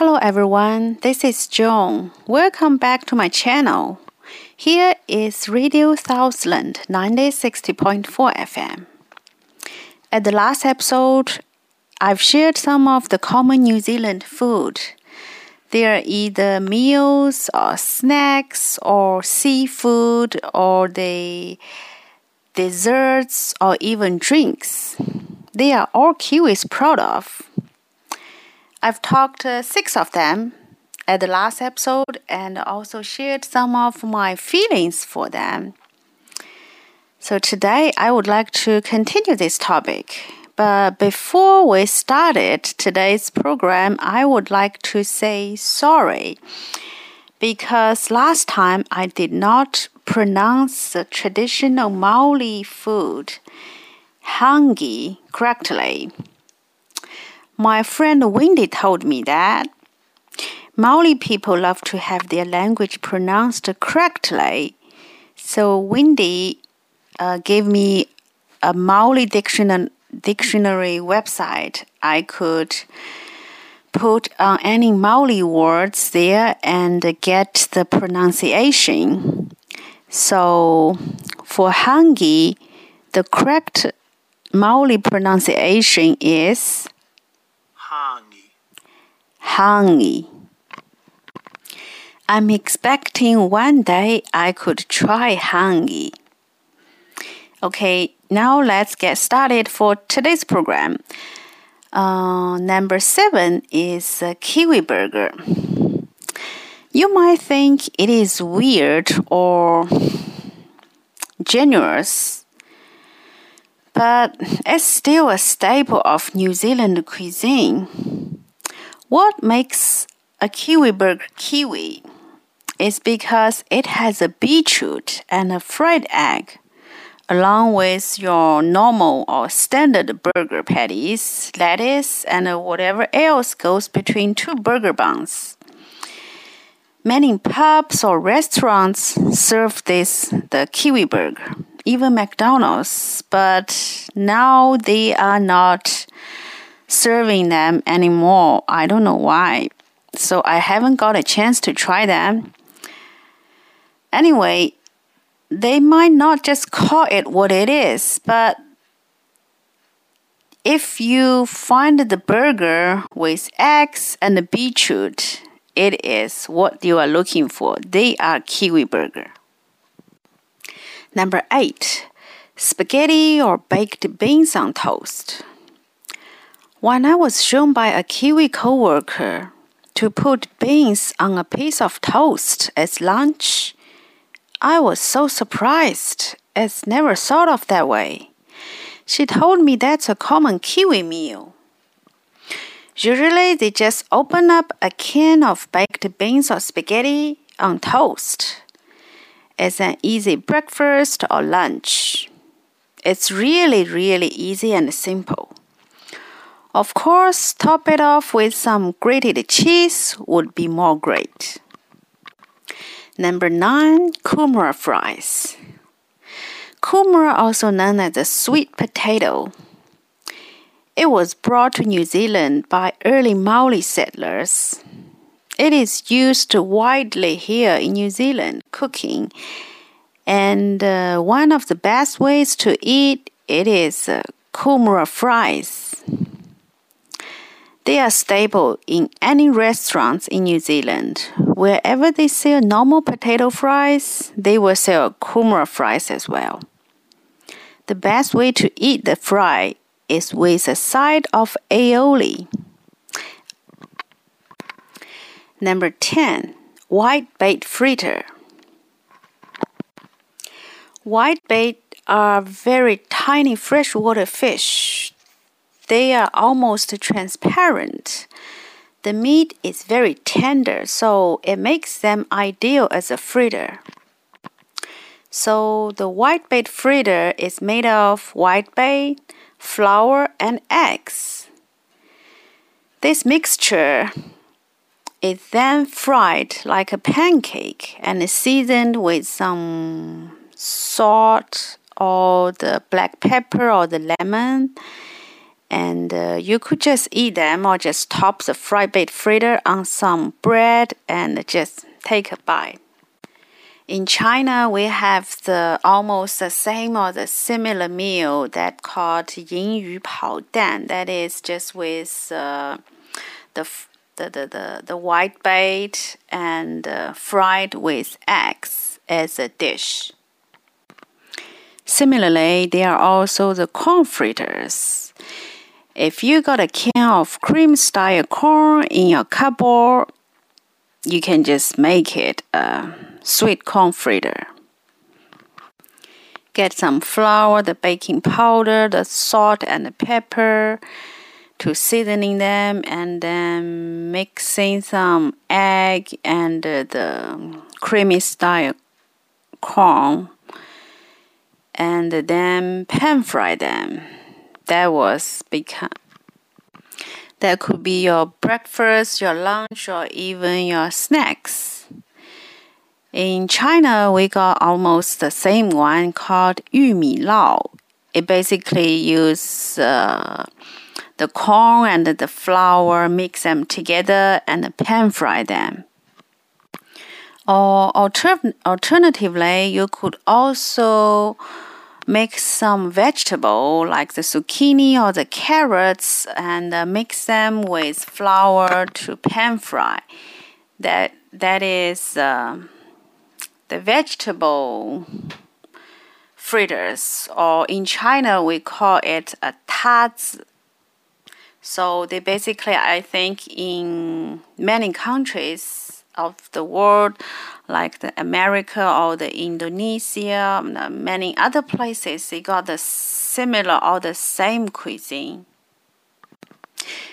Hello everyone, this is Jiong. Welcome back to my channel. Here is Radio Southland 9060.4 FM. At the last episode, I've shared some of the common New Zealand food. They are either meals or snacks or seafood or the desserts or even drinks. They are all Kiwis proud of. I've talked uh, six of them at the last episode and also shared some of my feelings for them. So today I would like to continue this topic. But before we started today's program, I would like to say sorry because last time I did not pronounce the traditional Maori food, hangi, correctly. My friend Wendy told me that Maori people love to have their language pronounced correctly. So Wendy uh, gave me a Maori dictionary, dictionary website. I could put on any Maori words there and get the pronunciation. So for Hangi, the correct Maori pronunciation is hangi. I'm expecting one day I could try hangi. Okay, now let's get started for today's program. Uh, number seven is a kiwi burger. You might think it is weird or generous, but it's still a staple of New Zealand cuisine. What makes a kiwi burger kiwi is because it has a beetroot and a fried egg, along with your normal or standard burger patties, lettuce, and whatever else goes between two burger buns. Many pubs or restaurants serve this the kiwi burger, even McDonald's, but now they are not serving them anymore. I don't know why. So I haven't got a chance to try them. Anyway, they might not just call it what it is, but if you find the burger with eggs and the beetroot, it is what you are looking for. They are kiwi burger. Number eight, spaghetti or baked beans on toast. When I was shown by a Kiwi coworker to put beans on a piece of toast as lunch, I was so surprised as never thought of that way. She told me that's a common Kiwi meal. Usually they just open up a can of baked beans or spaghetti on toast as an easy breakfast or lunch. It's really, really easy and simple. Of course, top it off with some grated cheese would be more great. Number 9, kumara fries. Kumara, also known as the sweet potato. It was brought to New Zealand by early Maori settlers. It is used widely here in New Zealand cooking, and uh, one of the best ways to eat it is uh, kumara fries. They are staple in any restaurants in New Zealand. Wherever they sell normal potato fries, they will sell kumara fries as well. The best way to eat the fry is with a side of aioli. Number 10. White bait fritter. White bait are very tiny freshwater fish they are almost transparent. The meat is very tender, so it makes them ideal as a fritter. So the whitebait fritter is made of whitebait, flour, and eggs. This mixture is then fried like a pancake and seasoned with some salt or the black pepper or the lemon. And uh, you could just eat them or just top the fried bait fritter on some bread and just take a bite. In China, we have the almost the same or the similar meal that called Yin Yu Pao Dan. That is just with uh, the, the, the, the, the white bait and uh, fried with eggs as a dish. Similarly, there are also the corn fritters. If you got a can of cream style corn in your cupboard, you can just make it a sweet corn fritter. Get some flour, the baking powder, the salt, and the pepper to seasoning them, and then mixing some egg and the creamy style corn, and then pan fry them. That was become that could be your breakfast, your lunch, or even your snacks. In China, we got almost the same one called yumi lao. It basically uses uh, the corn and the flour, mix them together, and pan fry them. Or alter- alternatively, you could also make some vegetable like the zucchini or the carrots and uh, mix them with flour to pan fry. That that is uh, the vegetable fritters, or in China we call it a tazi. So they basically, I think, in many countries of the world, like the America or the Indonesia, many other places, they got the similar or the same cuisine.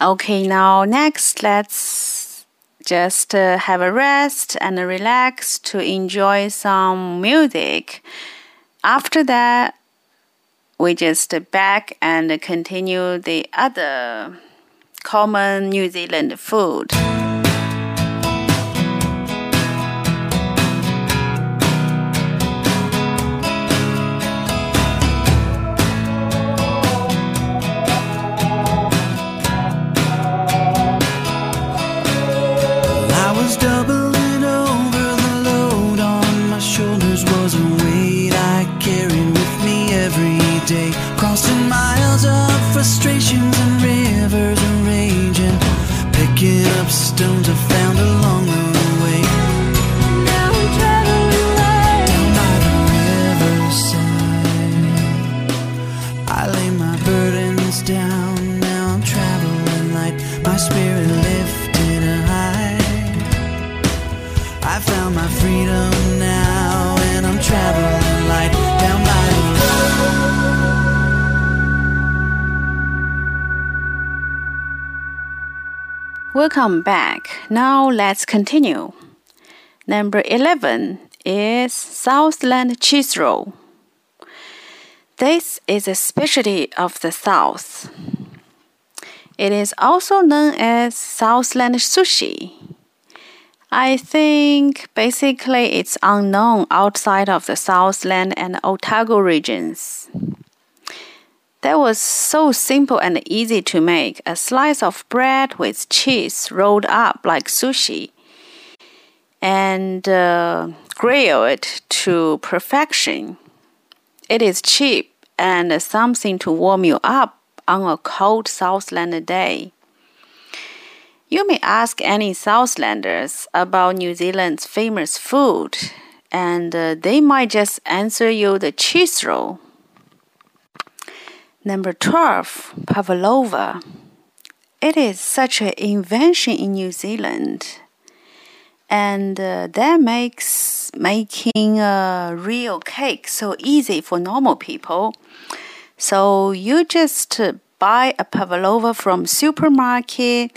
Okay, now next, let's just uh, have a rest and relax to enjoy some music. After that, we just back and continue the other common New Zealand food. Welcome back. Now let's continue. Number 11 is Southland cheese roll. This is a specialty of the South. It is also known as Southland sushi. I think basically it's unknown outside of the Southland and Otago regions. That was so simple and easy to make a slice of bread with cheese rolled up like sushi and uh, grill it to perfection. It is cheap and something to warm you up on a cold Southland day. You may ask any Southlanders about New Zealand's famous food, and uh, they might just answer you the cheese roll. Number 12, Pavlova. It is such an invention in New Zealand. And uh, that makes making a real cake so easy for normal people. So you just buy a pavlova from supermarket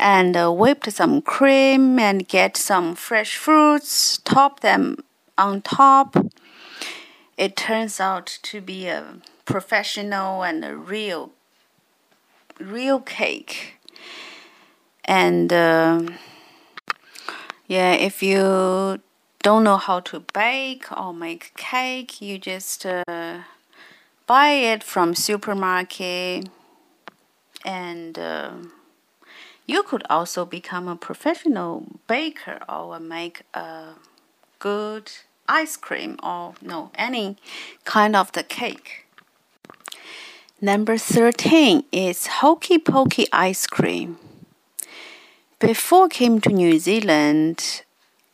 and uh, whipped some cream and get some fresh fruits, top them on top. It turns out to be a professional and a real, real cake. And uh, yeah, if you don't know how to bake or make cake, you just uh, buy it from supermarket and. Uh, you could also become a professional baker or make a good ice cream or no any kind of the cake. Number 13 is Hokey Pokey ice cream. Before I came to New Zealand,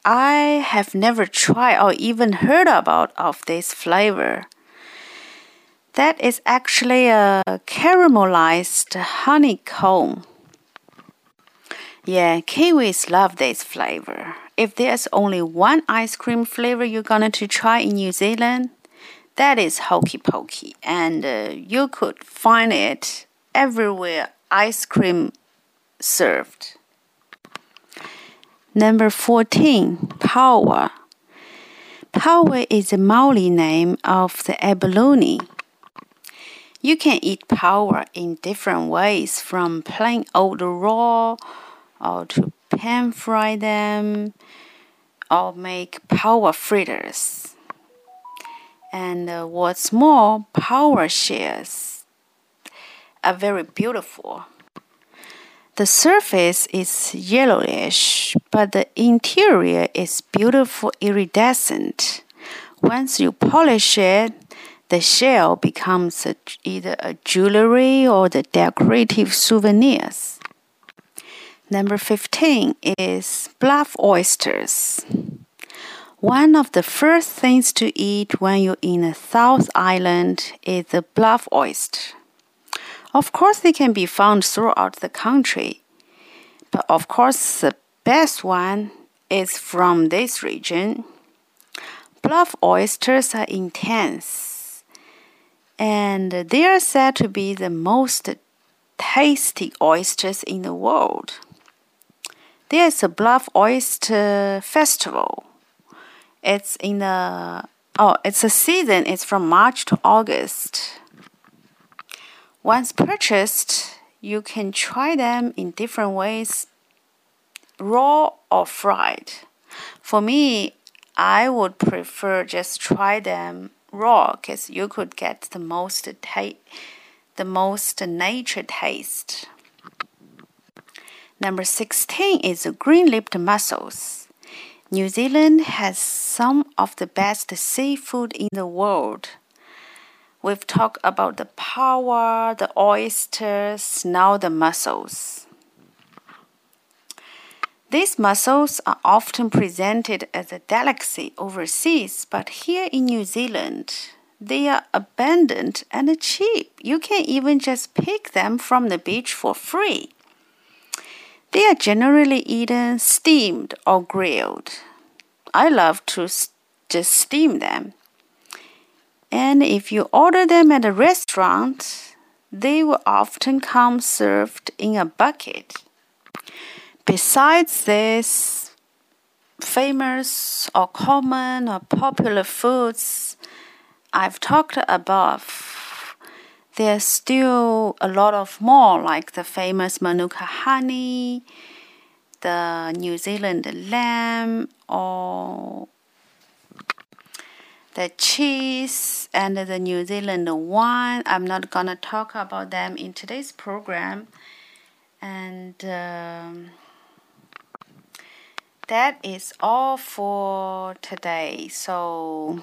I have never tried or even heard about of this flavor. That is actually a caramelized honeycomb yeah, Kiwis love this flavor. If there's only one ice cream flavor you're going to try in New Zealand, that is Hokey Pokey, and uh, you could find it everywhere ice cream served. Number 14, paua. Paua is a Maori name of the abalone. You can eat paua in different ways, from plain old raw or to pan fry them or make paua fritters. And uh, what's more, paua shells are very beautiful. The surface is yellowish, but the interior is beautiful iridescent. Once you polish it, the shell becomes a, either a jewelry or the decorative souvenirs. Number 15 is bluff oysters. One of the first things to eat when you're in a South Island is the bluff oyster. Of course, they can be found throughout the country, but of course, the best one is from this region. Bluff oysters are intense, and they are said to be the most tasty oysters in the world. There's a Bluff Oyster Festival. It's in the oh, it's a season. It's from March to August. Once purchased, you can try them in different ways, raw or fried. For me, I would prefer just try them raw because you could get the most the most nature taste. Number 16 is green lipped mussels. New Zealand has some of the best seafood in the world. We've talked about the paua, the oysters, now the mussels. These mussels are often presented as a delicacy overseas, but here in New Zealand, they are abundant and cheap. You can even just pick them from the beach for free. They are generally eaten steamed or grilled. I love to just steam them. And if you order them at a restaurant, they will often come served in a bucket. Besides this, famous or common or popular foods I've talked above there's still a lot of more, like the famous Manuka honey, the New Zealand lamb, or the cheese and the New Zealand wine. I'm not gonna talk about them in today's program, and um, that is all for today. So.